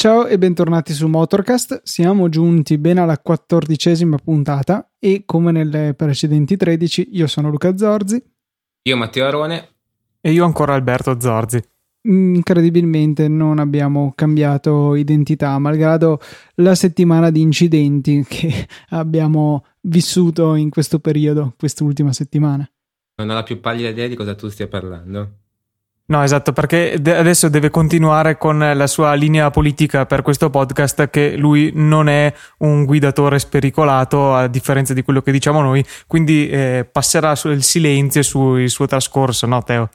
Ciao e bentornati su Motorcast. Siamo giunti bene alla quattordicesima puntata e come nelle precedenti 13 io sono Luca Zorzi. Io Matteo Arone. E io ancora Alberto Zorzi. Incredibilmente non abbiamo cambiato identità, malgrado la settimana di incidenti che abbiamo vissuto in questo periodo, quest'ultima settimana. Non ho la più pallida idea di cosa tu stia parlando. No, esatto, perché adesso deve continuare con la sua linea politica per questo podcast che lui non è un guidatore spericolato a differenza di quello che diciamo noi, quindi eh, passerà sul silenzio sul suo trascorso, no Teo?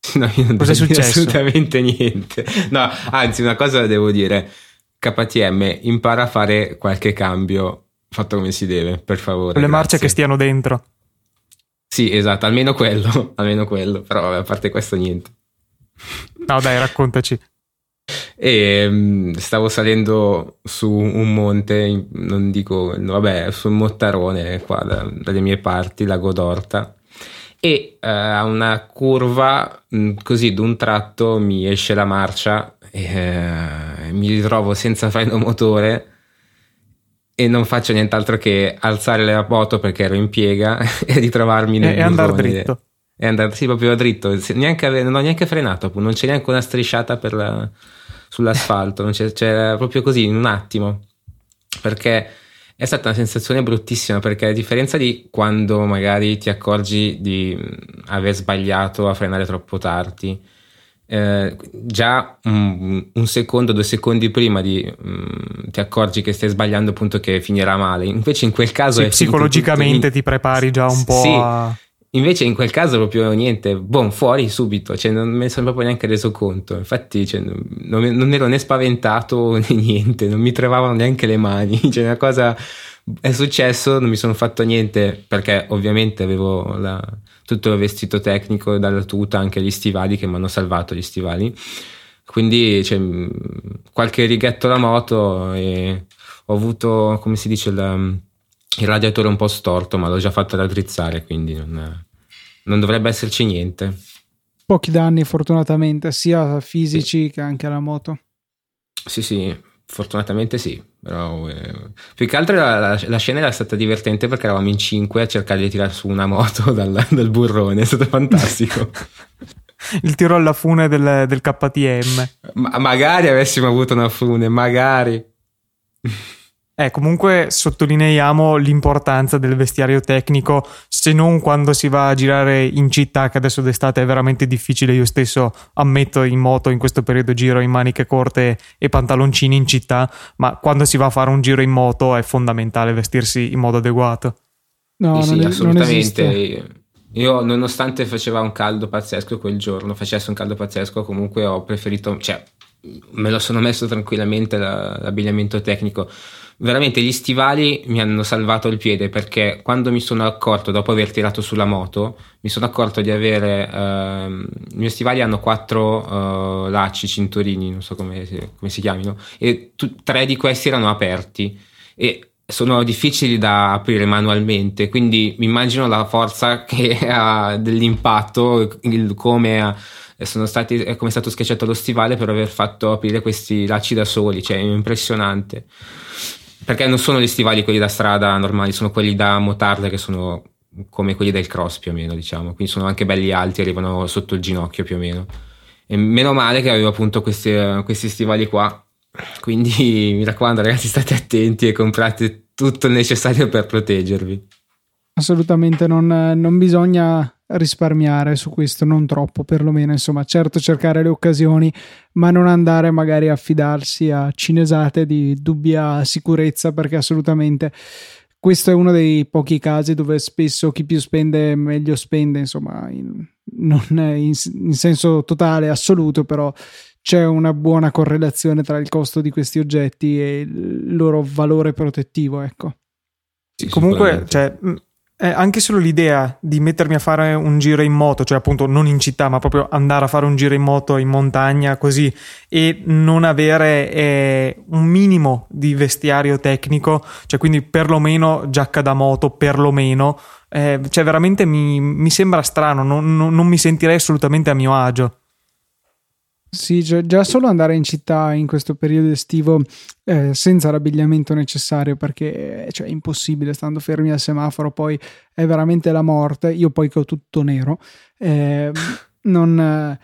No, io non Cosa è successo? assolutamente niente. No, anzi, una cosa devo dire. KTM impara a fare qualche cambio fatto come si deve, per favore. Le grazie. marce che stiano dentro. Sì, esatto, almeno quello, almeno quello, però vabbè, a parte questo niente. No, dai, raccontaci. E um, stavo salendo su un monte, non dico, vabbè, su un mottarone qua da, dalle mie parti, Lago d'Orta, e uh, a una curva, mh, mm, così d'un tratto mi esce la marcia e uh, mi ritrovo senza freno motore e non faccio nient'altro che alzare la moto perché ero in piega e ritrovarmi nel e andare dritto. E andare sì, proprio dritto. Neanche, non ho neanche frenato non c'è neanche una strisciata la, sull'asfalto c'è, c'era proprio così in un attimo. Perché è stata una sensazione bruttissima perché a differenza di quando magari ti accorgi di aver sbagliato a frenare troppo tardi eh, già un, un, secondo, due secondi prima di, um, ti accorgi che stai sbagliando appunto che finirà male. Invece in quel caso sì, psicologicamente in... ti prepari già un po' sì. a... Invece in quel caso proprio niente, boom, fuori subito, cioè non me ne sono proprio neanche reso conto. Infatti cioè, non, non, ero né spaventato né niente, non mi trovavano neanche le mani. Cioè una cosa è successo, non mi sono fatto niente perché ovviamente avevo la, tutto il vestito tecnico dalla tuta, anche gli stivali che mi hanno salvato gli stivali. Quindi cioè, qualche righetto alla moto e ho avuto, come si dice, la, il radiatore un po' storto, ma l'ho già fatto raddrizzare, quindi non, non dovrebbe esserci niente. Pochi danni fortunatamente, sia fisici sì. che anche alla moto. Sì, sì, fortunatamente sì. Però, eh, più che altro la, la, la, scena era stata divertente perché eravamo in cinque a cercare di tirare su una moto dal, dal burrone, è stato fantastico. Il tiro alla fune del, del KTM. Ma, magari avessimo avuto una fune, magari. Eh, comunque sottolineiamo l'importanza del vestiario tecnico, se non quando si va a girare in città, che adesso d'estate è veramente difficile. Io stesso ammetto in moto in questo periodo giro in maniche corte e pantaloncini in città, ma quando si va a fare un giro in moto è fondamentale vestirsi in modo adeguato. No, sì, non, sì, assolutamente. Io, nonostante faceva un caldo pazzesco quel giorno, facesse un caldo pazzesco, comunque ho preferito, cioè, me lo sono messo tranquillamente l'abbigliamento tecnico veramente gli stivali mi hanno salvato il piede perché quando mi sono accorto, dopo aver tirato sulla moto, mi sono accorto di avere. Uh, I miei stivali hanno quattro uh, lacci, cinturini, non so come, come si chiamino, e tu, tre di questi erano aperti. E sono difficili da aprire manualmente, quindi mi immagino la forza che ha dell'impatto, il, come ha, sono stati, come è stato schiacciato lo stivale per aver fatto aprire questi lacci da soli, cioè è impressionante perché non sono gli stivali quelli da strada normali, sono quelli da motarda che sono come quelli del cross più o meno, diciamo. Quindi sono anche belli alti, arrivano sotto il ginocchio più o meno. E meno male che avevo appunto questi, questi stivali qua. Quindi mi raccomando, ragazzi, state attenti e comprate tutto il necessario per proteggervi. Assolutamente, non, non bisogna risparmiare su questo, non troppo perlomeno, insomma, certo cercare le occasioni, ma non andare magari a fidarsi a cinesate di dubbia sicurezza perché assolutamente questo è uno dei pochi casi dove spesso chi più spende meglio spende, insomma, in, non in, in senso totale, assoluto, però c'è una buona correlazione tra il costo di questi oggetti e il loro valore protettivo, ecco. Sì, comunque, cioè, eh, anche solo l'idea di mettermi a fare un giro in moto, cioè appunto non in città, ma proprio andare a fare un giro in moto in montagna così e non avere eh, un minimo di vestiario tecnico, cioè quindi perlomeno giacca da moto, perlomeno, eh, cioè veramente mi, mi sembra strano, non, non, non mi sentirei assolutamente a mio agio. Sì, già solo andare in città in questo periodo estivo eh, senza l'abbigliamento necessario perché cioè, è impossibile stando fermi al semaforo, poi è veramente la morte. Io poi che ho tutto nero, eh, non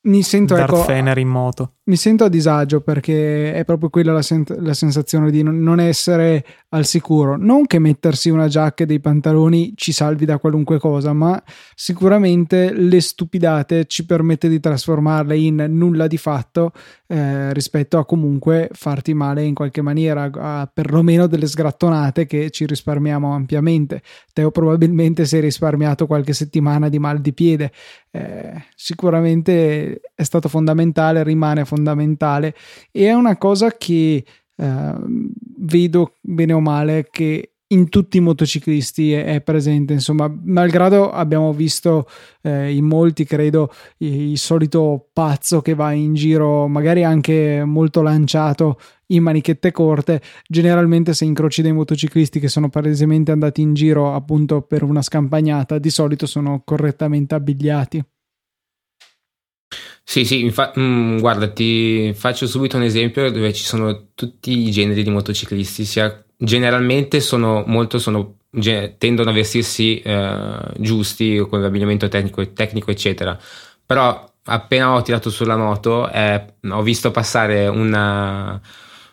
mi sento ecco, Fener in moto. Mi sento a disagio perché è proprio quella la, sen- la, sensazione di non essere al sicuro. Non che mettersi una giacca e dei pantaloni ci salvi da qualunque cosa, ma sicuramente le stupidate ci permette di trasformarle in nulla di fatto eh, rispetto a comunque farti male in qualche maniera, a perlomeno delle sgrattonate che ci risparmiamo ampiamente. Teo probabilmente si è risparmiato qualche settimana di mal di piede. Eh, sicuramente è stato fondamentale, rimane fondamentale e è una cosa che eh, vedo bene o male che in tutti i motociclisti è, è presente, insomma, malgrado abbiamo visto eh, in molti, credo, il, il solito pazzo che va in giro, magari anche molto lanciato in manichette corte, generalmente se incroci dei motociclisti che sono palesemente andati in giro appunto per una scampagnata, di solito sono correttamente abbigliati. Sì, sì, infa- mh, mm, guarda, ti faccio subito un esempio dove ci sono tutti i generi di motociclisti, sia, generalmente sono molto, sono, tendono a vestirsi eh, giusti con l'abbigliamento tecnico, tecnico, eccetera, però appena ho tirato sulla moto eh, ho visto passare una,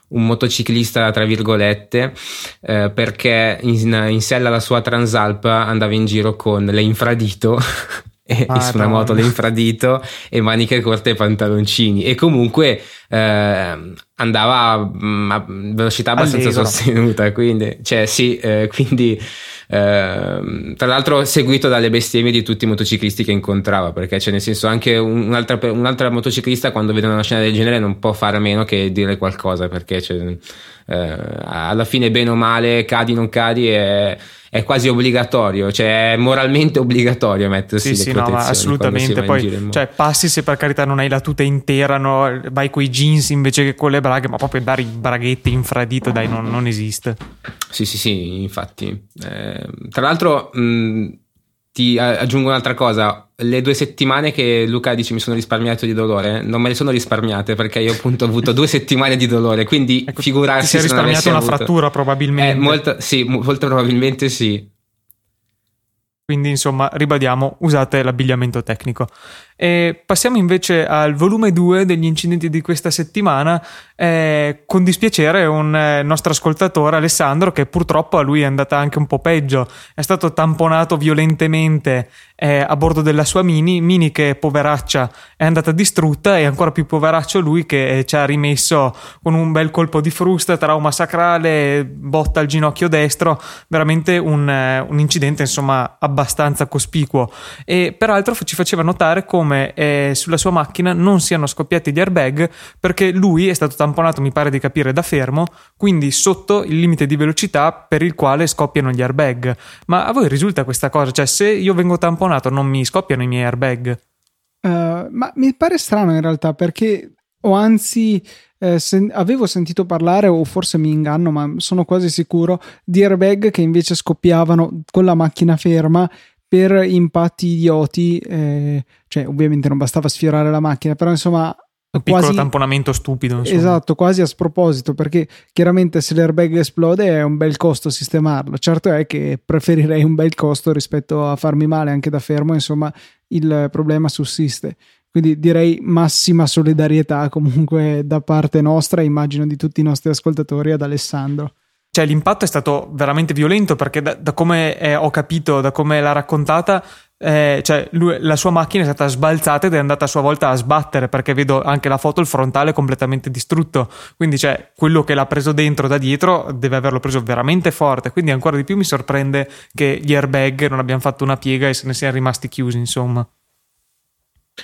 un motociclista tra virgolette eh, perché in, in sella alla sua Transalp andava in giro con le infradito e, ah, su una moto l'infradito e maniche corte e pantaloncini e comunque eh, andava a, mm, a, velocità abbastanza Allegro. sostenuta quindi cioè sì eh, quindi eh, tra l'altro seguito dalle bestemmie di tutti i motociclisti che incontrava perché cioè nel senso anche un'altra, un'altra motociclista quando vede una scena del genere non può fare a meno che dire qualcosa perché cioè, eh, alla fine bene o male cadi non cadi e è quasi obbligatorio, cioè è moralmente obbligatorio mettersi sì, le sì, no, assolutamente. Poi, cioè, passi se per carità non hai la tuta intera, no? vai con i jeans invece che con le braghe, ma proprio dare i braghetti infradito, dai, non, non esiste. Sì, sì, sì, infatti. Eh, tra l'altro, mh, ti aggiungo un'altra cosa, le due settimane che Luca dice mi sono risparmiato di dolore, non me le sono risparmiate perché io appunto ho avuto due settimane di dolore, quindi ecco, figurarsi ti sei risparmiato una avuto... frattura probabilmente. Eh, molto, sì, molto probabilmente sì. Quindi insomma, ribadiamo, usate l'abbigliamento tecnico. E passiamo invece al volume 2 degli incidenti di questa settimana. Eh, con dispiacere un eh, nostro ascoltatore Alessandro, che purtroppo a lui è andata anche un po' peggio, è stato tamponato violentemente eh, a bordo della sua Mini, Mini che poveraccia è andata distrutta e ancora più poveraccio lui che ci ha rimesso con un bel colpo di frusta, trauma sacrale, botta al ginocchio destro, veramente un, eh, un incidente insomma abbastanza cospicuo. E peraltro ci faceva notare come come eh, sulla sua macchina non siano scoppiati gli airbag perché lui è stato tamponato, mi pare di capire, da fermo, quindi sotto il limite di velocità per il quale scoppiano gli airbag. Ma a voi risulta questa cosa? Cioè, se io vengo tamponato non mi scoppiano i miei airbag? Uh, ma mi pare strano in realtà perché o anzi eh, sen- avevo sentito parlare o forse mi inganno ma sono quasi sicuro di airbag che invece scoppiavano con la macchina ferma per impatti idioti, eh, cioè ovviamente non bastava sfiorare la macchina, però insomma un piccolo quasi, tamponamento stupido. Insomma. Esatto, quasi a sproposito, perché chiaramente se l'airbag esplode è un bel costo sistemarlo. Certo è che preferirei un bel costo rispetto a farmi male anche da fermo, insomma il problema sussiste. Quindi direi massima solidarietà comunque da parte nostra, immagino di tutti i nostri ascoltatori ad Alessandro cioè l'impatto è stato veramente violento perché da, da come eh, ho capito, da come l'ha raccontata, eh, cioè lui, la sua macchina è stata sbalzata ed è andata a sua volta a sbattere perché vedo anche la foto, il frontale completamente distrutto. Quindi cioè, quello che l'ha preso dentro da dietro deve averlo preso veramente forte. Quindi ancora di più mi sorprende che gli airbag non abbiano fatto una piega e se ne siano rimasti chiusi, insomma.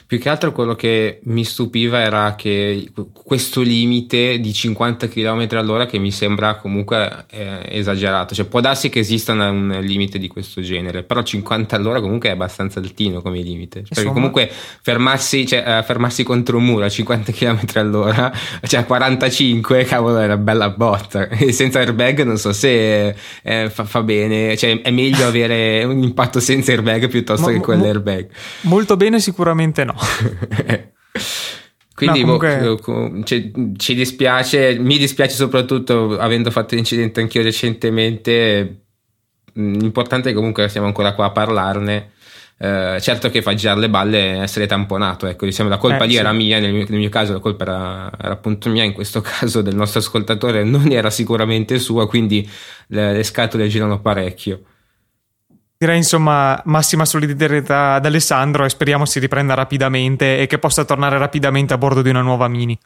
Più che altro quello che mi stupiva era che questo limite di 50 km all'ora che mi sembra comunque eh, esagerato, cioè può darsi che esista un limite di questo genere, però 50 all'ora comunque è abbastanza altino come limite, perché Insomma. comunque fermarsi, cioè, uh, fermarsi contro un muro a 50 km all'ora, cioè a 45, cavolo è una bella botta, e senza airbag non so se eh, fa, fa, bene, cioè è meglio avere un impatto senza airbag piuttosto Ma, che con mo- l'airbag. Molto bene sicuramente no. Quindi no, comunque... boh, ci, ci, dispiace, mi dispiace soprattutto avendo fatto l'incidente anch'io recentemente. Mm, l'importante è che comunque siamo ancora qua a parlarne. Eh, certo che fa girare le balle essere tamponato, ecco, diciamo la colpa eh, lì sì. era mia, nel mio, nel mio, caso la colpa era, era, appunto mia, in questo caso del nostro ascoltatore non era sicuramente sua, quindi le, le scatole girano parecchio. Direi insomma massima solidarietà ad Alessandro e speriamo si riprenda rapidamente e che possa tornare rapidamente a bordo di una nuova Mini.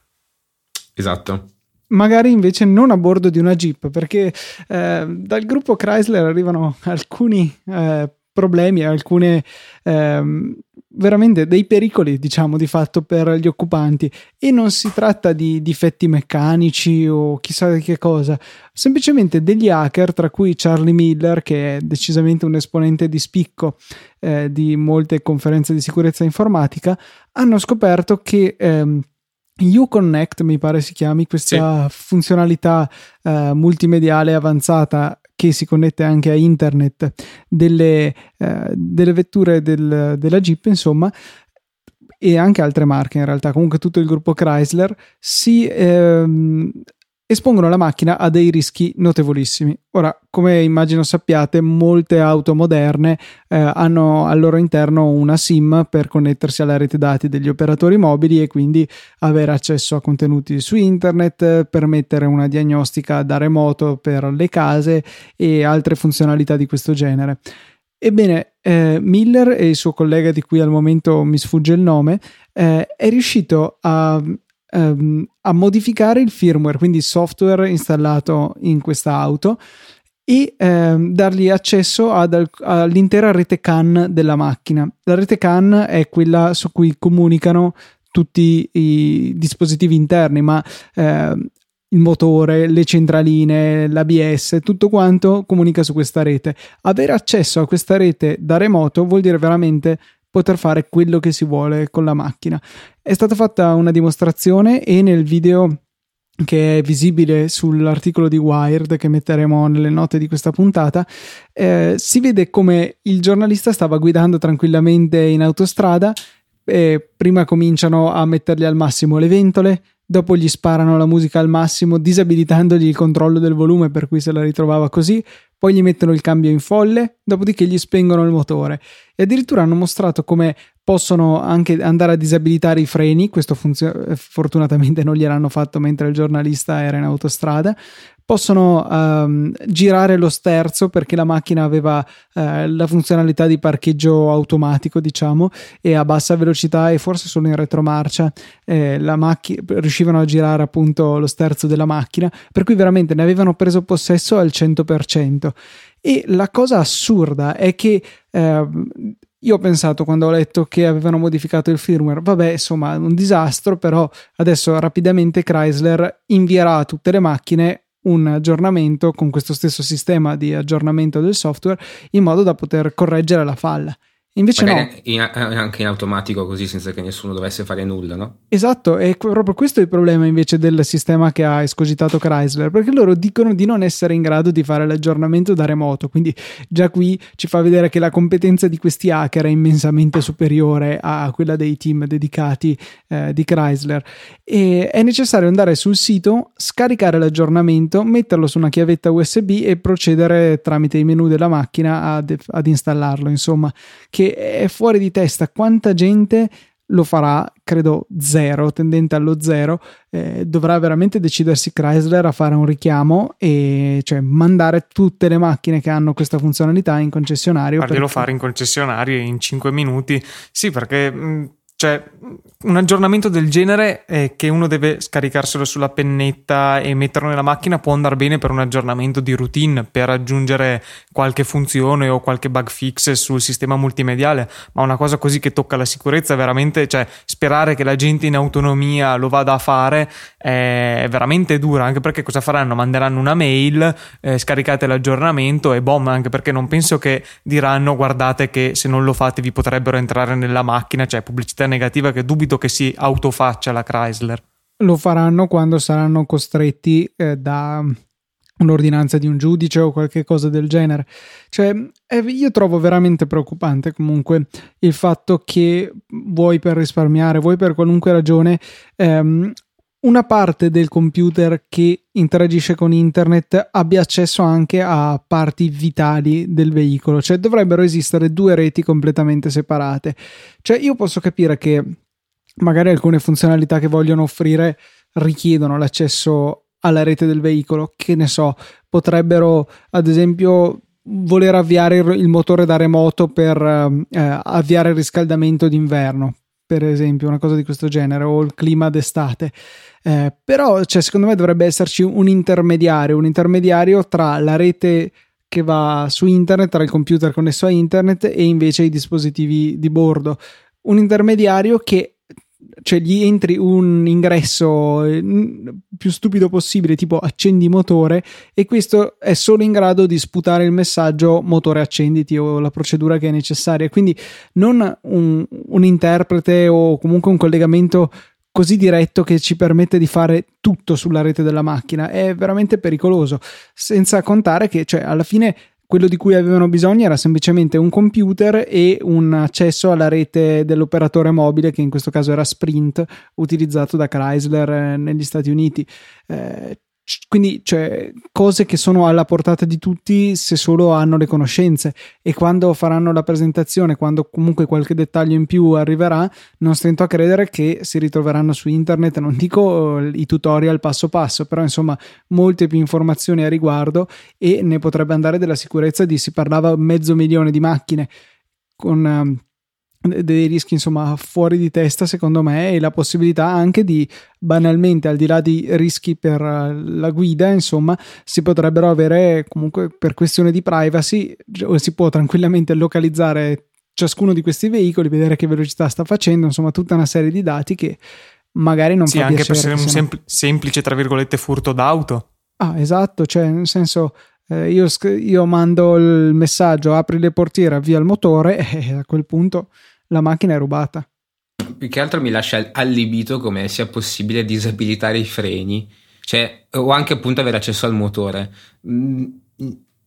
Esatto. Magari invece non a bordo di una Jeep, perché eh, dal gruppo Chrysler arrivano alcuni eh, problemi, alcune ehm, veramente dei pericoli, diciamo, di fatto per gli occupanti. E non si tratta di difetti meccanici o chissà di che cosa, semplicemente degli hacker, tra cui Charlie Miller, che è decisamente un esponente di spicco eh, di molte conferenze di sicurezza informatica, hanno scoperto che. Ehm, Uconnect mi pare si chiami questa sì. funzionalità uh, multimediale avanzata che si connette anche a internet delle, eh, delle vetture del, della Jeep, insomma, e anche altre marche in realtà, comunque tutto il gruppo Chrysler si ehm, espongono la macchina a dei rischi notevolissimi. Ora, come immagino sappiate, molte auto moderne eh, hanno al loro interno una SIM per connettersi alla rete dati degli operatori mobili e quindi avere accesso a contenuti su internet, permettere una diagnostica da remoto per le case e altre funzionalità di questo genere. Ebbene, eh, Miller e il suo collega di cui al momento mi sfugge il nome, eh, è riuscito a ehm, a modificare il firmware, quindi il software installato in questa auto e ehm, dargli accesso ad, all'intera rete CAN della macchina. La rete CAN è quella su cui comunicano tutti i dispositivi interni, ma ehm, il motore, le centraline, l'ABS, tutto quanto comunica su questa rete. Avere accesso a questa rete da remoto vuol dire veramente poter fare quello che si vuole con la macchina. È stata fatta una dimostrazione e nel video che è visibile sull'articolo di Wired che metteremo nelle note di questa puntata, eh, si vede come il giornalista stava guidando tranquillamente in autostrada. E prima cominciano a mettergli al massimo le ventole, dopo gli sparano la musica al massimo, disabilitandogli il controllo del volume, per cui se la ritrovava così, poi gli mettono il cambio in folle, dopodiché gli spengono il motore. E addirittura hanno mostrato come possono anche andare a disabilitare i freni, questo funzio- fortunatamente non gliel'hanno fatto mentre il giornalista era in autostrada, possono um, girare lo sterzo perché la macchina aveva uh, la funzionalità di parcheggio automatico diciamo e a bassa velocità e forse solo in retromarcia eh, la macchina riuscivano a girare appunto lo sterzo della macchina per cui veramente ne avevano preso possesso al 100% e la cosa assurda è che eh, io ho pensato quando ho letto che avevano modificato il firmware, vabbè, insomma, un disastro, però adesso rapidamente Chrysler invierà a tutte le macchine un aggiornamento con questo stesso sistema di aggiornamento del software in modo da poter correggere la falla. Invece Magari no. In, anche in automatico così senza che nessuno dovesse fare nulla, no? Esatto, e proprio questo è il problema invece del sistema che ha escogitato Chrysler, perché loro dicono di non essere in grado di fare l'aggiornamento da remoto, quindi già qui ci fa vedere che la competenza di questi hacker è immensamente superiore a quella dei team dedicati eh, di Chrysler e è necessario andare sul sito, scaricare l'aggiornamento, metterlo su una chiavetta USB e procedere tramite i menu della macchina ad, ad installarlo, insomma, che è fuori di testa quanta gente lo farà, credo zero, tendente allo zero, eh, dovrà veramente decidersi Chrysler a fare un richiamo e cioè mandare tutte le macchine che hanno questa funzionalità in concessionario. Farglielo perché... fare in concessionario in 5 minuti, sì perché... Mh cioè, un aggiornamento del genere eh, che uno deve scaricarselo sulla pennetta e metterlo nella macchina può andare bene per un aggiornamento di routine, per aggiungere qualche funzione o qualche bug fix sul sistema multimediale, ma una cosa così che tocca la sicurezza, veramente, cioè, sperare che la gente in autonomia lo vada a fare è veramente dura, anche perché cosa faranno? Manderanno una mail, eh, scaricate l'aggiornamento e bom, anche perché non penso che diranno guardate che se non lo fate vi potrebbero entrare nella macchina, cioè pubblicità negativa che dubito che si autofaccia la Chrysler. Lo faranno quando saranno costretti eh, da un'ordinanza di un giudice o qualche cosa del genere. Cioè, eh, io trovo veramente preoccupante comunque il fatto che vuoi per risparmiare, vuoi per qualunque ragione, ehm, una parte del computer che interagisce con internet abbia accesso anche a parti vitali del veicolo, cioè dovrebbero esistere due reti completamente separate. Cioè io posso capire che magari alcune funzionalità che vogliono offrire richiedono l'accesso alla rete del veicolo, che ne so, potrebbero ad esempio voler avviare il motore da remoto per eh, avviare il riscaldamento d'inverno, per esempio, una cosa di questo genere, o il clima d'estate. Eh, però, cioè, secondo me dovrebbe esserci un intermediario, un intermediario tra la rete che va su internet, tra il computer connesso a internet e invece i dispositivi di bordo. Un intermediario che cioè gli entri un ingresso mm, più stupido possibile, tipo accendi motore, e questo è solo in grado di sputare il messaggio motore accenditi o la procedura che è necessaria. Quindi non un, un interprete o comunque un collegamento così diretto che ci permette di fare tutto sulla rete della macchina. È veramente pericoloso. Senza contare che, cioè, alla fine quello di cui avevano bisogno era semplicemente un computer e un accesso alla rete dell'operatore mobile, che in questo caso era Sprint, utilizzato da Chrysler eh, negli Stati Uniti. Eh, quindi cioè, cose che sono alla portata di tutti se solo hanno le conoscenze. E quando faranno la presentazione, quando comunque qualche dettaglio in più arriverà, non stento a credere che si ritroveranno su internet, non dico eh, i tutorial passo passo, però insomma molte più informazioni a riguardo e ne potrebbe andare della sicurezza di si parlava mezzo milione di macchine con ehm, dei rischi insomma fuori di testa secondo me e la possibilità anche di banalmente al di là di rischi per eh, la guida insomma si potrebbero avere comunque per questione di privacy si può tranquillamente localizzare ciascuno di questi veicoli vedere che velocità sta facendo insomma tutta una serie di dati che magari non sì, fa anche piacere, per essere un sempl- semplice tra virgolette furto d'auto. Ah esatto cioè nel senso eh, io, io, mando il messaggio apri le portiere avvia il motore e a quel punto la macchina è rubata. Più che altro mi lascia allibito come sia possibile disabilitare i freni, cioè, o anche appunto avere accesso al motore. Mm,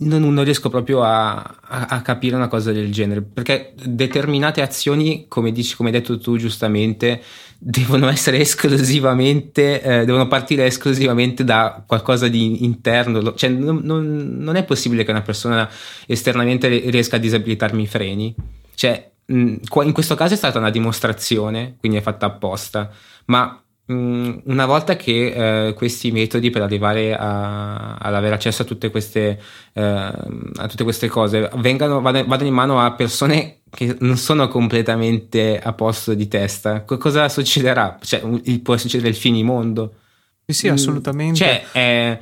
non, non riesco proprio a, a, a, capire una cosa del genere, perché determinate azioni, come dici, come hai detto tu giustamente, devono essere esclusivamente, eh, devono partire esclusivamente da qualcosa di interno. Cioè, non, non, non è possibile che una persona esternamente riesca a disabilitarmi i freni. Cioè, in questo caso è stata una dimostrazione, quindi è fatta apposta, ma una volta che eh, questi metodi per arrivare a, ad avere accesso a tutte queste, eh, a tutte queste cose vengano, vadano, vadano in mano a persone che non sono completamente a posto di testa, cosa succederà? Cioè, può succedere il finimondo? Sì, sì, mm, assolutamente. Cioè, eh,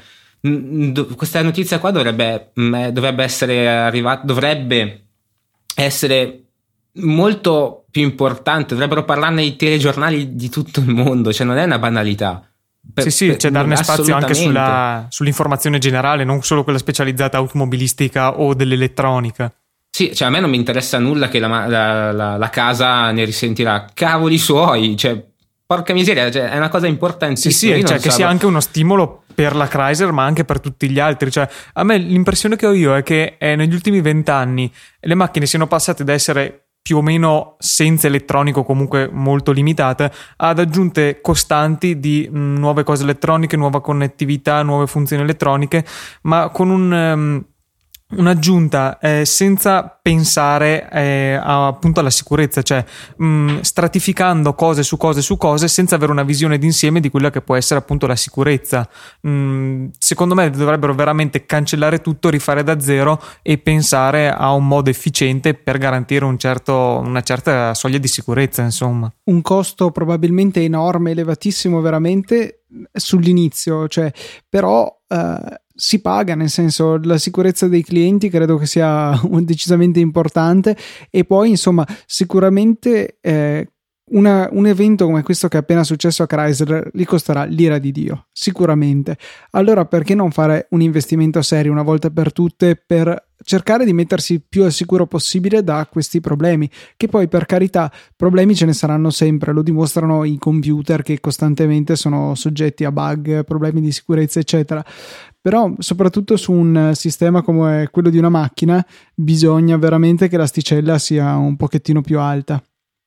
questa notizia qua dovrebbe, dovrebbe essere arrivata, dovrebbe essere molto più importante, dovrebbero parlarne i telegiornali di tutto il mondo, cioè non è una banalità. Per, sì, sì, c'è darne spazio anche sulla, sull'informazione generale, non solo quella specializzata automobilistica o dell'elettronica. Sì, cioè a me non mi interessa nulla che la, la, la, la casa ne risentirà cavoli suoi, cioè porca miseria, cioè, è una cosa importantissima. Sì, sì, cioè che sia anche uno stimolo per la Chrysler, ma anche per tutti gli altri. Cioè, a me l'impressione che ho io è che eh, negli ultimi vent'anni le macchine siano passate da essere più o meno senza elettronico, comunque molto limitate, ad aggiunte costanti di mh, mm, nuove cose elettroniche, nuova connettività, nuove funzioni elettroniche, ma con un, um, un'aggiunta eh, senza pensare eh, a, appunto alla sicurezza, cioè mh, mm, stratificando cose su cose su cose senza avere una visione d'insieme di quella che può essere appunto la sicurezza. Mh, mm, secondo me dovrebbero veramente cancellare tutto, rifare da zero e pensare a un modo efficiente per garantire un certo, una certa soglia di sicurezza, insomma. Un costo probabilmente enorme, elevatissimo veramente sull'inizio, cioè però eh, si paga, nel senso la sicurezza dei clienti credo che sia decisamente importante. E poi insomma sicuramente eh, una, un evento come questo che è appena successo a Chrysler gli costerà l'ira di Dio, sicuramente. Allora perché non fare un investimento serio una volta per tutte per cercare di mettersi più al sicuro possibile da questi problemi, che poi per carità problemi ce ne saranno sempre, lo dimostrano i computer che costantemente sono soggetti a bug, problemi di sicurezza, eccetera. Però soprattutto su un sistema come quello di una macchina bisogna veramente che l'asticella sia un pochettino più alta.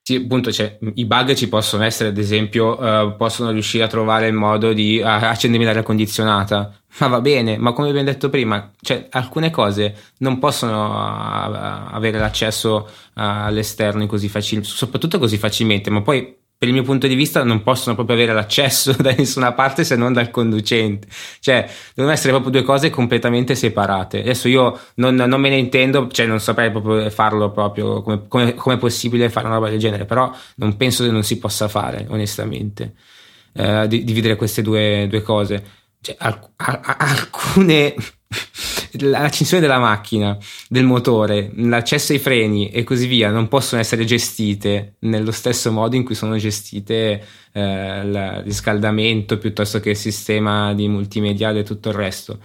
Sì, appunto, cioè, i bug ci possono essere, ad esempio, uh, possono riuscire a trovare il modo di uh, accendermi l'aria condizionata. Ma va bene, ma come abbiamo detto prima, cioè, alcune cose non possono uh, avere l'accesso all'esterno così facilmente, soprattutto così facilmente, ma poi per il mio punto di vista non possono proprio avere l'accesso da nessuna parte se non dal conducente. Cioè, devono essere proprio due cose completamente separate. Adesso io non, non me ne intendo, cioè non saprei proprio farlo proprio come, come, come, è possibile fare una roba del genere, però non penso che non si possa fare, onestamente, eh, dividere queste due, due cose. Cioè, alc- alcune l'accensione della macchina, del motore, l'accesso ai freni e così via non possono essere gestite nello stesso modo in cui sono gestite eh, il riscaldamento piuttosto che il sistema di multimediale e tutto il resto.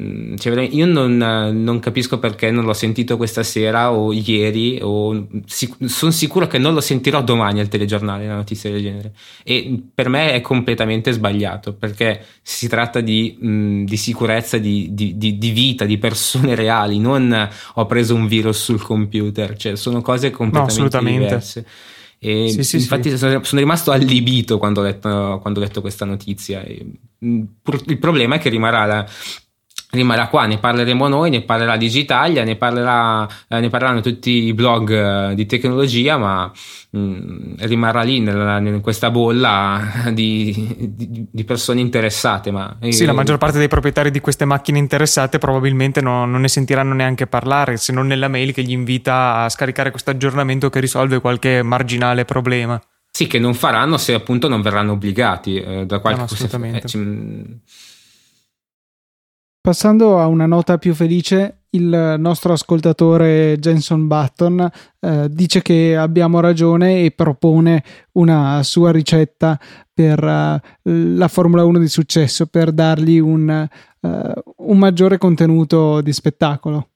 Mm, cioè, io non, non, capisco perché non l'ho sentito questa sera o ieri, o sic- sono sicuro che non lo sentirò domani al telegiornale, una notizia del genere. E per me è completamente sbagliato perché si tratta di, mh, mm, di sicurezza di, di, di, vita, di persone reali, non ho preso un virus sul computer, cioè sono cose completamente no, diverse. E sì, sì, infatti sì. Sono, sono, rimasto allibito quando ho letto, quando ho letto questa notizia. E, mh, il problema è che rimarrà la rimarrà qua, ne parleremo noi, ne parlerà Digitalia, ne, parlerà, eh, ne parleranno tutti i blog eh, di tecnologia, ma mh, mm, rimarrà lì nella, in questa bolla di, di, di persone interessate. Ma, sì, la maggior parte dei proprietari di queste macchine interessate probabilmente no, non ne sentiranno neanche parlare, se non nella mail che gli invita a scaricare questo aggiornamento che risolve qualche marginale problema. Sì, che non faranno se appunto non verranno obbligati eh, da qualche... No, assolutamente. Eh, c- Passando a una nota più felice, il nostro ascoltatore Jenson Button eh, dice che abbiamo ragione e propone una sua ricetta per uh, la Formula 1 di successo, per dargli un, uh, un maggiore contenuto di spettacolo.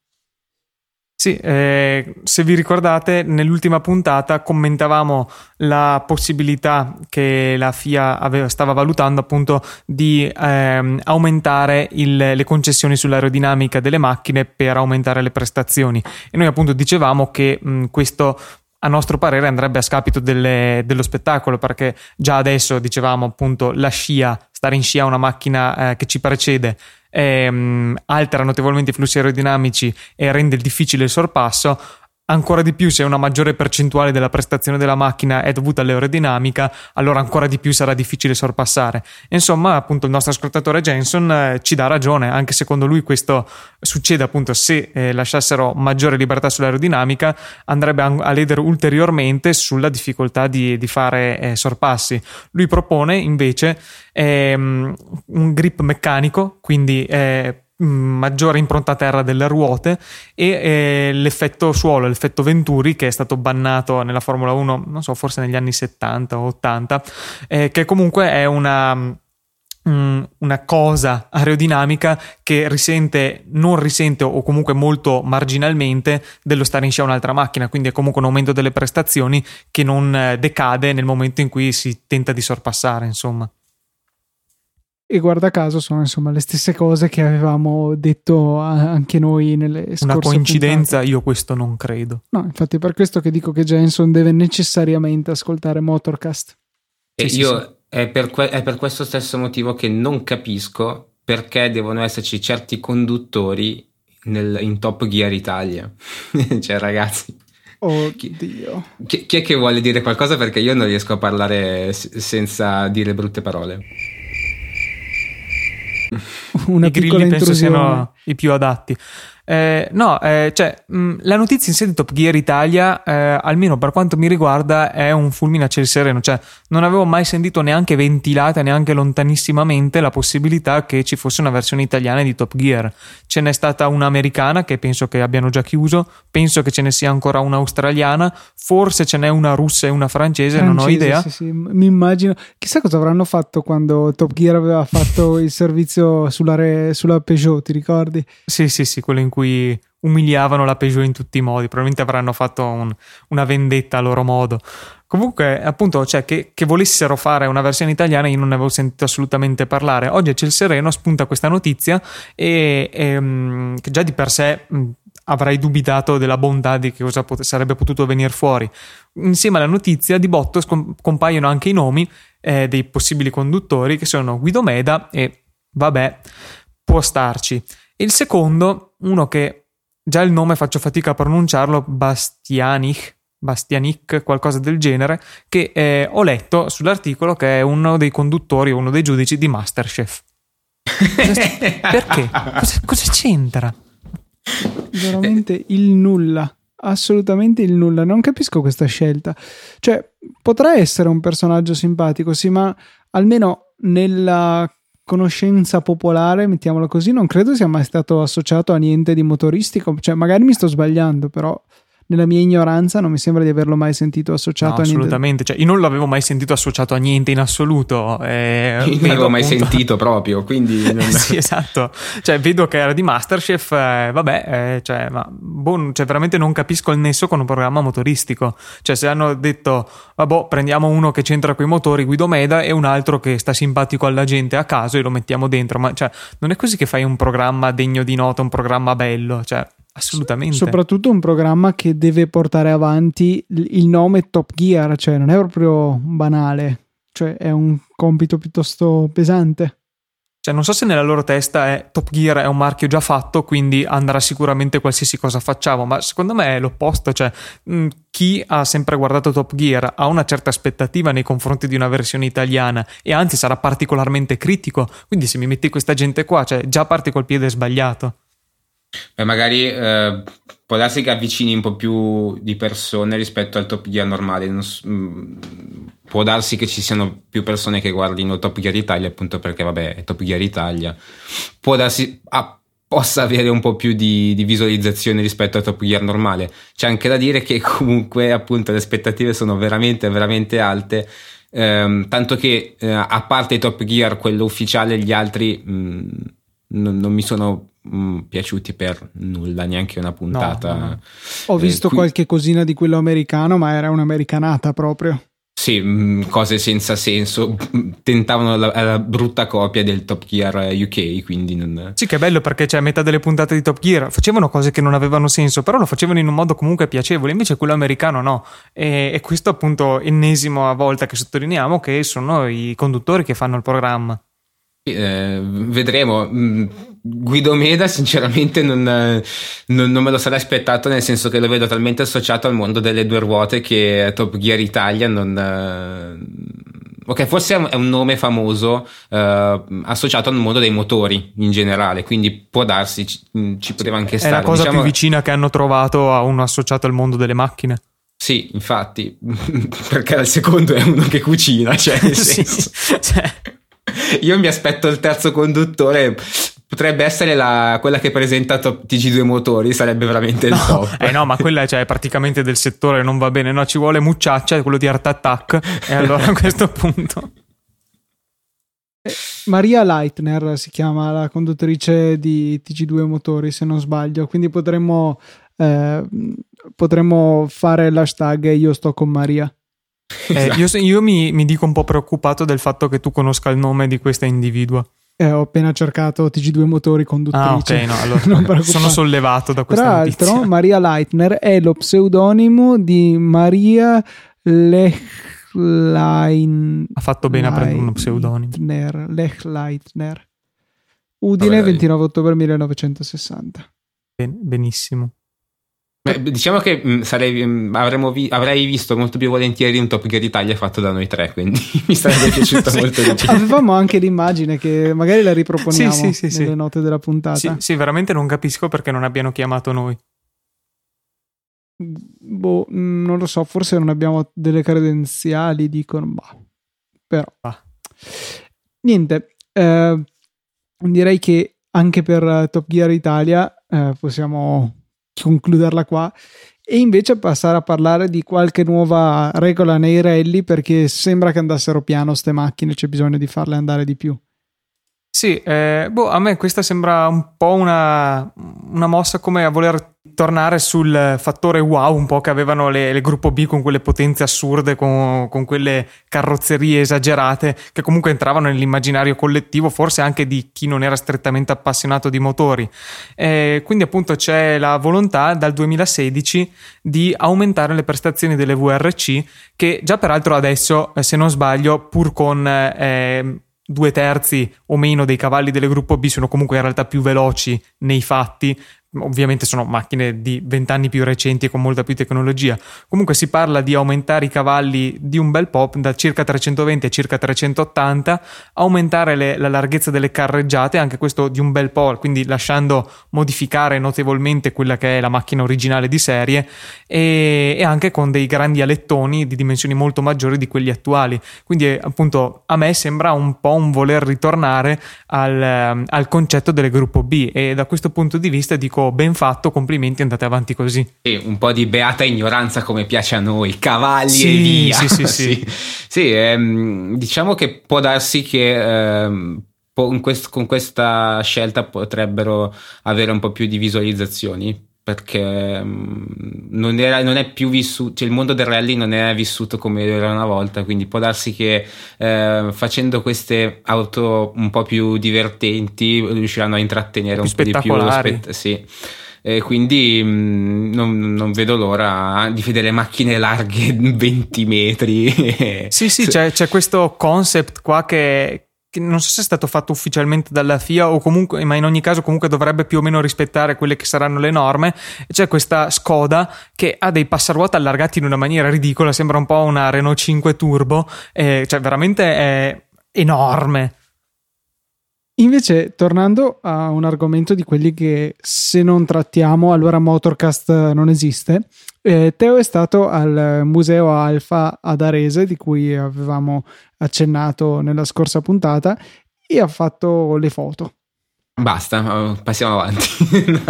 Sì, eh, se vi ricordate, nell'ultima puntata commentavamo la possibilità che la FIA aveva, stava valutando appunto di ehm, aumentare il, le concessioni sull'aerodinamica delle macchine per aumentare le prestazioni. E noi appunto dicevamo che mh, questo a nostro parere andrebbe a scapito delle, dello spettacolo perché già adesso dicevamo appunto la scia, stare in scia una macchina eh, che ci precede ehm, altera notevolmente i flussi aerodinamici e rende difficile il sorpasso, ancora di più se una maggiore percentuale della prestazione della macchina è dovuta all'aerodinamica, allora ancora di più sarà difficile sorpassare. Insomma, appunto, il nostro ascoltatore Jenson eh, ci dà ragione, anche secondo lui questo succede appunto se eh, lasciassero maggiore libertà sull'aerodinamica, andrebbe a ledere ulteriormente sulla difficoltà di, di fare eh, sorpassi. Lui propone invece ehm, un grip meccanico, quindi eh, maggiore impronta terra delle ruote e eh, l'effetto suolo, l'effetto Venturi che è stato bannato nella Formula 1, non so, forse negli anni 70 o 80, eh, che comunque è una mm, una cosa aerodinamica che risente, non risente o comunque molto marginalmente dello stare in scia un'altra macchina, quindi è comunque un aumento delle prestazioni che non eh, decade nel momento in cui si tenta di sorpassare, insomma e guarda caso sono insomma le stesse cose che avevamo detto anche noi nelle scorse una coincidenza puntate. io questo non credo no infatti è per questo che dico che Jenson deve necessariamente ascoltare Motorcast e sì, io sì, sì. È, per que- è per questo stesso motivo che non capisco perché devono esserci certi conduttori nel, in Top Gear Italia. cioè, ragazzi. Oddio. Chi, chi, è che vuole dire qualcosa? Perché io non riesco a parlare s- senza dire brutte parole. Una I grilli penso siano i più adatti. Eh, no, eh, cioè, mh, la notizia in sé di Top Gear Italia, eh, almeno per quanto mi riguarda, è un fulmine a ciel sereno. Cioè, non avevo mai sentito neanche ventilata, neanche lontanissimamente, la possibilità che ci fosse una versione italiana di Top Gear. Ce n'è stata un'americana che penso che abbiano già chiuso, penso che ce ne sia ancora un'australiana, forse ce n'è una russa e una francese, francese non ho idea. Sì, sì, mi immagino. Chissà cosa avranno fatto quando Top Gear aveva fatto il servizio sulla, re, sulla Peugeot, ti ricordi? Sì, sì, sì, quello in cui umiliavano la Peugeot in tutti i modi. Probabilmente avranno fatto un, una vendetta a loro modo. Comunque, appunto, cioè, che, che, volessero fare una versione italiana, io non ne avevo sentito assolutamente parlare. Oggi a Ciel Sereno spunta questa notizia e, e um, che già di per sé um, avrei dubitato della bontà di che cosa pot- sarebbe potuto venire fuori. Insieme alla notizia di botto scom- compaiono anche i nomi eh, dei possibili conduttori che sono Guido Meda e vabbè, può starci. Il secondo, uno che già il nome faccio fatica a pronunciarlo, Bastianich, Bastianic, qualcosa del genere, che eh, ho letto sull'articolo che è uno dei conduttori, uno dei giudici di Masterchef. Perché? Cosa, cosa c'entra? Veramente il nulla assolutamente il nulla. Non capisco questa scelta. Cioè, potrà essere un personaggio simpatico, sì, ma almeno nella conoscenza popolare, mettiamola così, non credo sia mai stato associato a niente di motoristico. Cioè, magari mi sto sbagliando, però nella mia ignoranza non mi sembra di averlo mai sentito associato no, a niente. Assolutamente, cioè, io non l'avevo mai sentito associato a niente in assoluto. Eh, io non l'avevo mai sentito proprio, quindi... Non... sì, esatto. Cioè, vedo che era di Masterchef, eh, vabbè, eh, cioè, ma boh, cioè, veramente non capisco il nesso con un programma motoristico. Cioè, se hanno detto, vabbè, prendiamo uno che c'entra con i motori, Guido Meda, e un altro che sta simpatico alla gente a caso e lo mettiamo dentro, ma cioè, non è così che fai un programma degno di nota, un programma bello, cioè... Assolutamente. Soprattutto un programma che deve portare avanti il nome Top Gear, cioè non è proprio banale, cioè è un compito piuttosto pesante. Cioè, non so se nella loro testa è Top Gear è un marchio già fatto, quindi andrà sicuramente qualsiasi cosa facciamo, ma secondo me è l'opposto, cioè mh, chi ha sempre guardato Top Gear ha una certa aspettativa nei confronti di una versione italiana e anzi sarà particolarmente critico, quindi se mi metti questa gente qua, cioè già parti col piede sbagliato. Beh, magari eh, può darsi che avvicini un po' più di persone rispetto al Top Gear normale. Non, mm, può darsi che ci siano più persone che guardino Top Gear Italia, appunto perché, vabbè, è Top Gear Italia. Può darsi. Ah, possa avere un po' più di, di, visualizzazione rispetto a Top Gear normale. C'è anche da dire che comunque appunto le aspettative sono veramente veramente alte. Ehm, tanto che eh, a parte Top Gear, quello ufficiale, gli altri mh, mm, non, non, mi sono mh, mm, piaciuti per nulla, neanche una puntata. No, no. Ho visto eh, qui... qualche cosina di quello americano, ma era un'americanata proprio. Sì, mh, mm, cose senza senso. Tentavano la, la, brutta copia del Top Gear UK, quindi non... Sì, che bello perché c'è cioè, metà delle puntate di Top Gear facevano cose che non avevano senso, però lo facevano in un modo comunque piacevole, invece quello americano no. E, e questo appunto ennesimo volta che sottolineiamo che sono i conduttori che fanno il programma. Eh, vedremo. Guido Meda, sinceramente, non, non, non, me lo sarei aspettato, nel senso che lo vedo talmente associato al mondo delle due ruote che Top Gear Italia non. Eh, ok, forse è un nome famoso eh, associato al mondo dei motori in generale, quindi può darsi, ci, ci poteva anche stare. È la cosa diciamo... più vicina che hanno trovato a uno associato al mondo delle macchine. Sì, infatti, perché il secondo è uno che cucina, cioè sì, cioè. Io mi aspetto il terzo conduttore. Potrebbe essere la, quella che presenta TG2 motori, sarebbe veramente il no, top. Eh no, ma quella cioè, è praticamente del settore, non va bene. No, ci vuole Mucciaccia, quello di Art Attack. e allora a questo punto. Eh, Maria Leitner si chiama la conduttrice di TG2 Motori, se non sbaglio. Quindi potremmo, eh, potremmo fare l'hashtag Io sto con Maria. Eh, io, io mi, mi, dico un po' preoccupato del fatto che tu conosca il nome di questa individua. Eh, ho appena cercato TG2 motori conduttrice. Ah, ok, no, allora sono sollevato da questa Tra notizia. l'altro, Maria Leitner è lo pseudonimo di Maria Lechlein. Ha fatto bene Leitner, a prendere uno pseudonimo. Lechleitner. Udine, Vabbè, 29 ottobre 1960. Ben, benissimo. Beh, diciamo che mh, mm, sarei, mh, mm, vi- avrei visto molto più volentieri un Top Gear Italia fatto da noi tre, quindi mi sarebbe piaciuto sì. molto di più. Avevamo anche l'immagine che magari la riproponiamo sì, sì, nelle note della puntata. Sì, sì, veramente non capisco perché non abbiano chiamato noi. Boh, non lo so, forse non abbiamo delle credenziali, dicono, bah, però. Ah. Niente, eh, direi che anche per Top Gear Italia eh, possiamo concluderla qua e invece passare a parlare di qualche nuova regola nei rally perché sembra che andassero piano ste macchine, c'è bisogno di farle andare di più. Sì, eh, boh, a me questa sembra un po' una, una, mossa come a voler tornare sul fattore wow un po' che avevano le, le gruppo B con quelle potenze assurde, con, con, quelle carrozzerie esagerate che comunque entravano nell'immaginario collettivo, forse anche di chi non era strettamente appassionato di motori. Eh, quindi appunto c'è la volontà dal 2016 di aumentare le prestazioni delle VRC che già peraltro adesso, eh, se non sbaglio, pur con... Eh, due terzi o meno dei cavalli del gruppo B sono comunque in realtà più veloci nei fatti ovviamente sono macchine di vent'anni più recenti e con molta più tecnologia. Comunque si parla di aumentare i cavalli di un bel po' da circa 320 a circa 380, aumentare le, la larghezza delle carreggiate, anche questo di un bel po', quindi lasciando modificare notevolmente quella che è la macchina originale di serie e, e anche con dei grandi alettoni di dimensioni molto maggiori di quelli attuali. Quindi appunto a me sembra un po' un voler ritornare al, al concetto del gruppo B e da questo punto di vista dico ben fatto, complimenti, andate avanti così. Sì, un po' di beata ignoranza come piace a noi, cavalli sì, e via. Sì, sì, sì. sì ehm, diciamo che può darsi che... Ehm, con questa scelta potrebbero avere un po' più di visualizzazioni perché um, non, era, non, è più vissuto, cioè il mondo del rally non è vissuto come era una volta, quindi può darsi che eh, facendo queste auto un po' più divertenti riusciranno a intrattenere più un po' di più lo spett- sì. E quindi mh, mm, non, non, vedo l'ora di vedere macchine larghe 20 metri. sì, sì, c'è, c'è questo concept qua che, che non so se è stato fatto ufficialmente dalla FIA o comunque, ma in ogni caso comunque dovrebbe più o meno rispettare quelle che saranno le norme. C'è questa Skoda che ha dei passaruota allargati in una maniera ridicola, sembra un po' una Renault 5 Turbo, eh, cioè veramente è enorme. Invece, tornando a un argomento di quelli che se non trattiamo, allora Motorcast non esiste. Eh, Teo è stato al Museo Alfa ad Arese, di cui avevamo accennato nella scorsa puntata, e ha fatto le foto. Basta, passiamo avanti. no.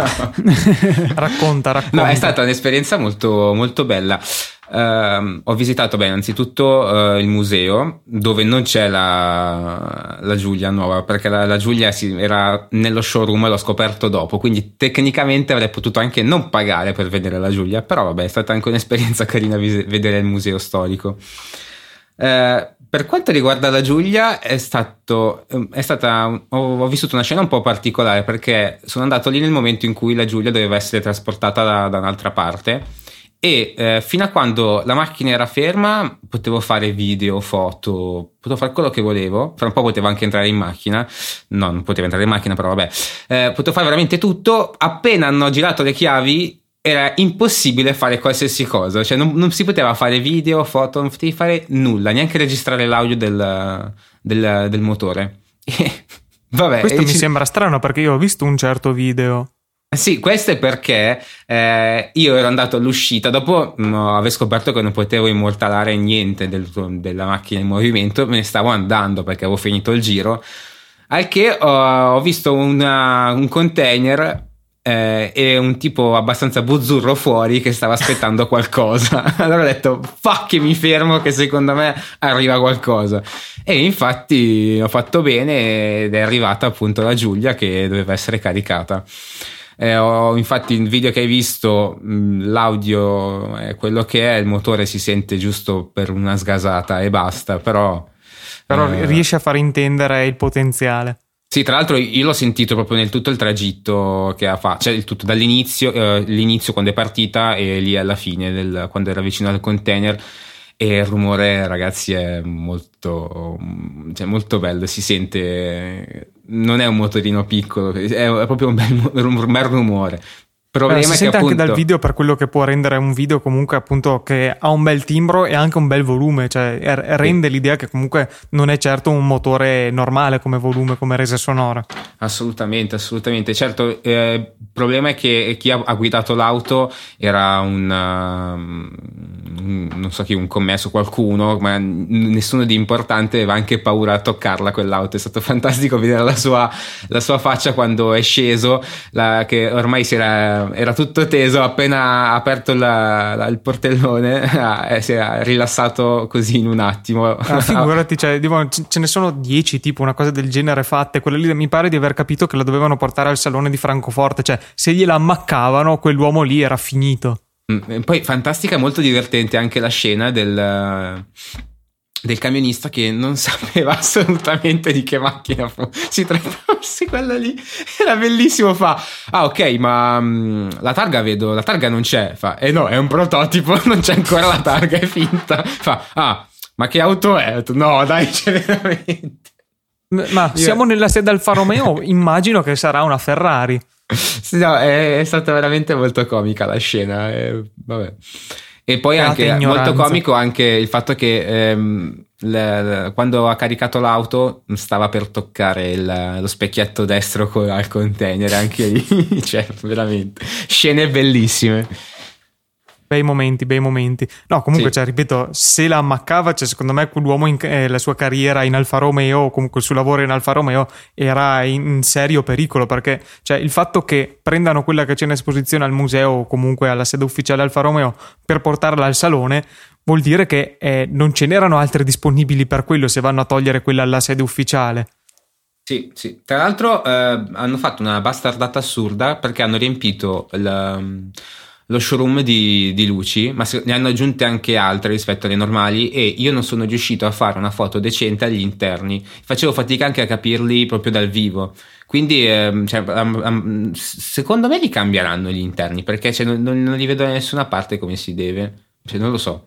racconta, racconta. No, è stata un'esperienza molto, molto bella. Uh, ho visitato beh, innanzitutto uh, il museo dove non c'è la, la Giulia nuova perché la, la Giulia si, era nello showroom e l'ho scoperto dopo quindi tecnicamente avrei potuto anche non pagare per vedere la Giulia però vabbè è stata anche un'esperienza carina vis- vedere il museo storico. Uh, per quanto riguarda la Giulia è, stato, è stata ho, ho, vissuto una scena un po' particolare perché sono andato lì nel momento in cui la Giulia doveva essere trasportata da, da un'altra parte e eh, fino a quando la macchina era ferma potevo fare video, foto, potevo fare quello che volevo, fra un po' potevo anche entrare in macchina, no non potevo entrare in macchina però vabbè, eh, potevo fare veramente tutto, appena hanno girato le chiavi era impossibile fare qualsiasi cosa, cioè non, non si poteva fare video, foto, non potevi fare nulla, neanche registrare l'audio del, del, del motore. Vabbè, Questo mi ci... sembra strano perché io ho visto un certo video. Sì, questo è perché eh, io ero andato all'uscita, dopo mh, mm, aver scoperto che non potevo immortalare niente del, della macchina in movimento, me ne stavo andando perché avevo finito il giro, al che ho, ho visto una, un container eh, e un tipo abbastanza buzzurro fuori che stava aspettando qualcosa. allora ho detto, fuck che mi fermo che secondo me arriva qualcosa. E infatti ho fatto bene ed è arrivata appunto la Giulia che doveva essere caricata. Eh, ho, infatti il video che hai visto, mh, l'audio è quello che è, il motore si sente giusto per una sgasata e basta, però... Però eh, riesce a far intendere il potenziale. Sì, tra l'altro io l'ho sentito proprio nel tutto il tragitto che ha fatto, cioè il tutto dall'inizio, eh, l'inizio quando è partita e lì alla fine, del, quando era vicino al container e il rumore ragazzi è molto, cioè, molto bello, si sente, non è un motorino piccolo, è, proprio un bel, un bel rumore. Problema eh, si sente appunto... anche dal video per quello che può rendere un video comunque appunto che ha un bel timbro e anche un bel volume, cioè rende sì. l'idea che comunque non è certo un motore normale come volume, come resa sonora. Assolutamente, assolutamente. Certo, eh, il problema è che chi ha, ha guidato l'auto era un, uh, un, non so chi, un commesso, qualcuno, ma nessuno di importante aveva anche paura a toccarla quell'auto. È stato fantastico vedere la sua, la sua faccia quando è sceso, la, che ormai si era era tutto teso, appena aperto la, la, il portellone eh, si era rilassato così in un attimo. Ah, figurati, cioè, ce ne sono dieci tipo una cosa del genere fatte, quella lì mi pare di aver capito che la dovevano portare al salone di Francoforte, cioè se gliela ammaccavano quell'uomo lì era finito. Mm, poi fantastica, molto divertente anche la scena del del camionista che non sapeva assolutamente di che macchina fu. si trattasse quella lì. Era bellissimo fa ah ok ma um, la targa vedo la targa non c'è fa eh no è un prototipo non c'è ancora la targa è finta fa ah ma che auto è? No dai c'è veramente ma siamo nella sede Alfa Romeo immagino che sarà una Ferrari. No, è, è, stata veramente molto comica la scena eh, vabbè e poi anche ignoranza. molto comico anche il fatto che ehm, le, quando ha caricato l'auto stava per toccare il, lo specchietto destro con, al container, anche lì, cioè veramente scene bellissime. Bei momenti, bei momenti. No, comunque, sì. cioè, ripeto, se la ammaccava, cioè, secondo me quell'uomo, in, eh, la sua carriera in Alfa Romeo, o comunque il suo lavoro in Alfa Romeo, era in, in, serio pericolo, perché cioè, il fatto che prendano quella che c'è in esposizione al museo o comunque alla sede ufficiale Alfa Romeo per portarla al salone, vuol dire che eh, non ce n'erano altre disponibili per quello se vanno a togliere quella alla sede ufficiale. Sì, sì. Tra l'altro eh, hanno fatto una bastardata assurda perché hanno riempito il lo showroom di, di, luci, ma ne hanno aggiunte anche altre rispetto alle normali e io non sono riuscito a fare una foto decente agli interni. Facevo fatica anche a capirli proprio dal vivo. Quindi, ehm, cioè, um, um, secondo me li cambieranno gli interni perché cioè, non, non, li vedo da nessuna parte come si deve. Cioè, non lo so.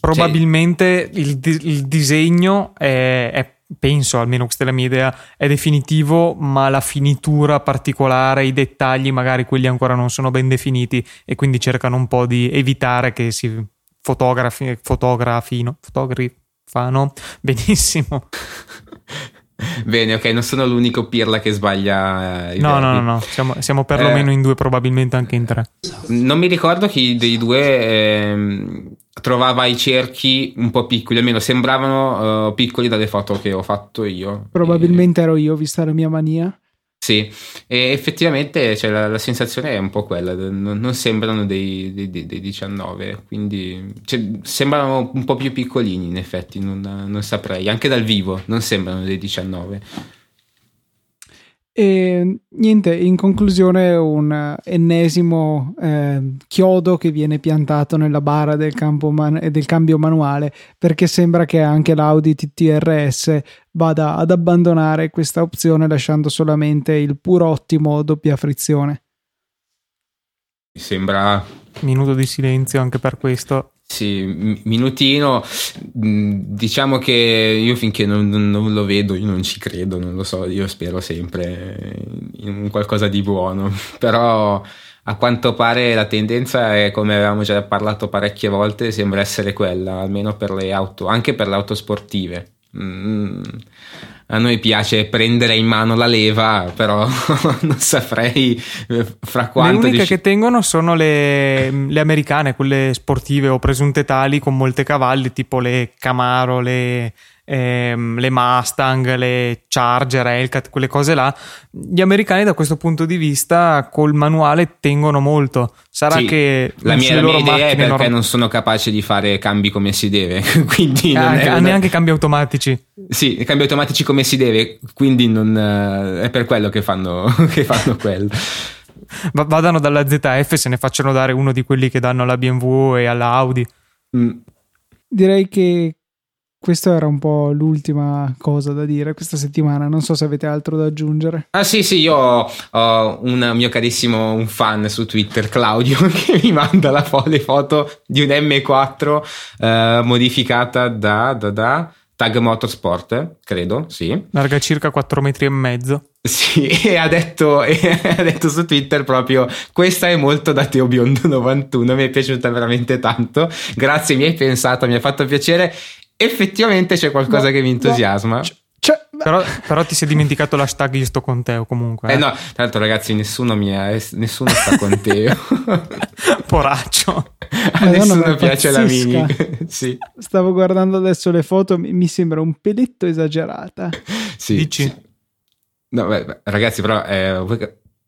Probabilmente il, il, disegno è, è penso, almeno questa è la mia idea, è definitivo, ma la finitura particolare, i dettagli, magari quelli ancora non sono ben definiti e quindi cercano un po' di evitare che si fotografi, fotografino, fotografano benissimo. Bene, ok, non sono l'unico pirla che sbaglia. Eh, no, no, no, no, siamo, siamo perlomeno eh, in due, probabilmente anche in tre. Non mi ricordo chi dei due eh, trovava i cerchi un po' piccoli, almeno sembravano uh, piccoli dalle foto che ho fatto io. Probabilmente e... ero io, vista la mia mania. Sì, e effettivamente cioè, la, la, sensazione è un po' quella, non, non sembrano dei, dei, dei, dei, 19, quindi cioè, sembrano un po' più piccolini in effetti, non, non saprei, anche dal vivo non sembrano dei 19. E niente, in conclusione un ennesimo eh, chiodo che viene piantato nella bara del, man- del, cambio manuale perché sembra che anche l'Audi TTRS vada ad abbandonare questa opzione lasciando solamente il puro ottimo doppia frizione. Mi sembra... Minuto di silenzio anche per questo. Sì, minutino. Mm, diciamo che io finché non, non, lo vedo, io non ci credo, non lo so, io spero sempre in qualcosa di buono. Però a quanto pare la tendenza è, come avevamo già parlato parecchie volte, sembra essere quella, almeno per le auto, anche per le auto sportive. Mm, a noi piace prendere in mano la leva, però non saprei eh, fra quanto. Le uniche dici... che tengono sono le, le, americane, quelle sportive o presunte tali con molte cavalli, tipo le Camaro, le ehm, le Mustang, le Charger, Hellcat, quelle cose là, gli americani da questo punto di vista col manuale tengono molto. Sarà sì, che la mia, la mia idea è perché norm- non sono capace di fare cambi come si deve, quindi ah, una... neanche cambi automatici. Sì, cambi automatici come si deve, quindi non, uh, è per quello che fanno, che fanno quello. vadano dalla ZF se ne facciano dare uno di quelli che danno alla BMW e alla Audi. Mm. Direi che questa era un po' l'ultima cosa da dire questa settimana. Non so se avete altro da aggiungere. Ah, sì, sì, io ho un mio carissimo un fan su Twitter, Claudio, che mi manda la fo- le foto di un M4 eh, modificata da, da, da Tag Motorsport, credo, sì. Larga circa 4 metri e mezzo. Sì, e ha detto, e ha detto su Twitter proprio questa è molto da Teo Biondo 91, mi è piaciuta veramente tanto. Grazie, mi hai pensato, mi ha fatto piacere. Effettivamente c'è qualcosa no, che mi entusiasma. No. Cioè, però, però, ti sei dimenticato l'hashtag io sto con Teo comunque. Eh, eh no, tra l'altro ragazzi nessuno, mi ha, nessuno sta con Teo. Poraccio. A nessuno piace la mini. sì. Stavo guardando adesso le foto, mi sembra un peletto esagerata. Sì. Dici? Sì. No, beh, ragazzi, però eh, voi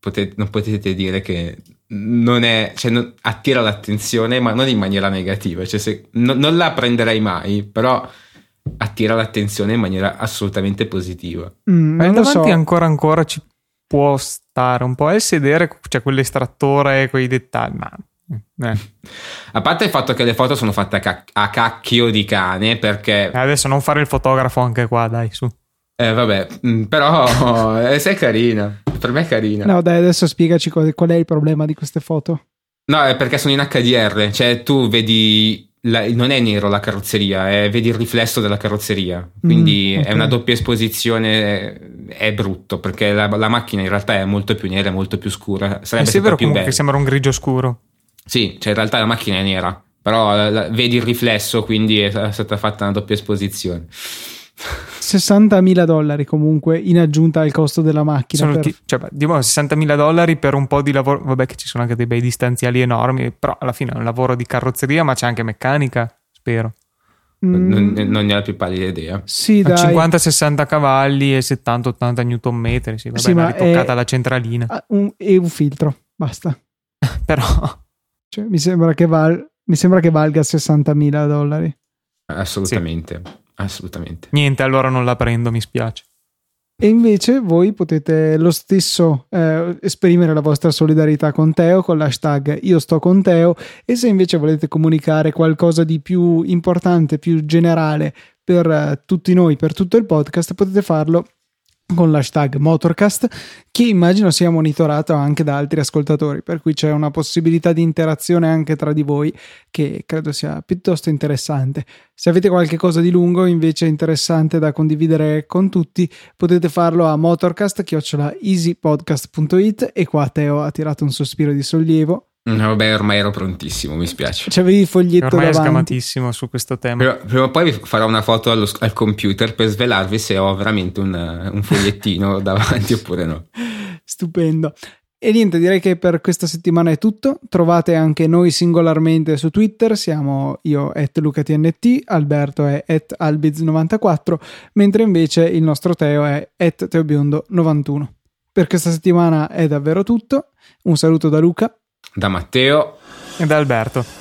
potete, non potete dire che non è, cioè, non, attira l'attenzione, ma non in maniera negativa. Cioè, se, no, non la prenderei mai, però attira l'attenzione in maniera assolutamente positiva. Mm, ma davanti so. ancora ancora ci può stare un po' a sedere, cioè quell'estrattore, quei dettagli, ma eh. A parte il fatto che le foto sono fatte a, cac- a cacchio di cane, perché. Eh, adesso non fare il fotografo anche qua, dai, su. Eh, vabbè, mm, però eh, sei carina. Per me è carina. No, dai, adesso spiegaci qual è il problema di queste foto. No, è perché sono in HDR, cioè tu vedi la, non è nero la carrozzeria, è, vedi il riflesso della carrozzeria, quindi mm, okay. è una doppia esposizione, è brutto perché la, la, macchina in realtà è molto più nera, molto più scura. Sarebbe eh è vero più che sembra un grigio scuro. Sì, cioè in realtà la macchina è nera, però la, vedi il riflesso, quindi è stata fatta una doppia esposizione. 60.000 dollari comunque in aggiunta al costo della macchina. Per... Ti, cioè, diciamo 60.000 dollari per un po' di lavoro. Vabbè, che ci sono anche dei bei distanziali enormi, però alla fine è un lavoro di carrozzeria, ma c'è anche meccanica, spero. Mm. Non, non, ne ho la più pallida idea. Sì, dai. 50-60 cavalli e 70-80 Nm. Sì, vabbè, sì, ma ritoccata è... la centralina. Un, e un filtro, basta. però. Cioè, mi, sembra val... mi, sembra che valga 60.000 dollari. Assolutamente. Sì. Assolutamente. Niente, allora non la prendo, mi spiace. E invece voi potete lo stesso eh, esprimere la vostra solidarietà con Teo con l'hashtag io sto con Teo e se invece volete comunicare qualcosa di più importante, più generale per eh, tutti noi, per tutto il podcast, potete farlo con l'hashtag Motorcast che immagino sia monitorato anche da altri ascoltatori per cui c'è una possibilità di interazione anche tra di voi che credo sia piuttosto interessante. Se avete qualche cosa di lungo invece interessante da condividere con tutti potete farlo a motorcast.easypodcast.it e qua Teo ha tirato un sospiro di sollievo No, vabbè, ormai ero prontissimo, mi spiace. C'avevi il foglietto ormai davanti. è sgamatissimo su questo tema. Prima, prima o poi farò una foto allo, al computer per svelarvi se ho veramente un, un fogliettino davanti oppure no. Stupendo. E niente, direi che per questa settimana è tutto. Trovate anche noi singolarmente su Twitter, siamo io at LucaTNT, Alberto è at Albiz94, mentre invece il nostro Teo è at Teobiondo91. Per questa settimana è davvero tutto. Un saluto da Luca da Matteo e da Alberto.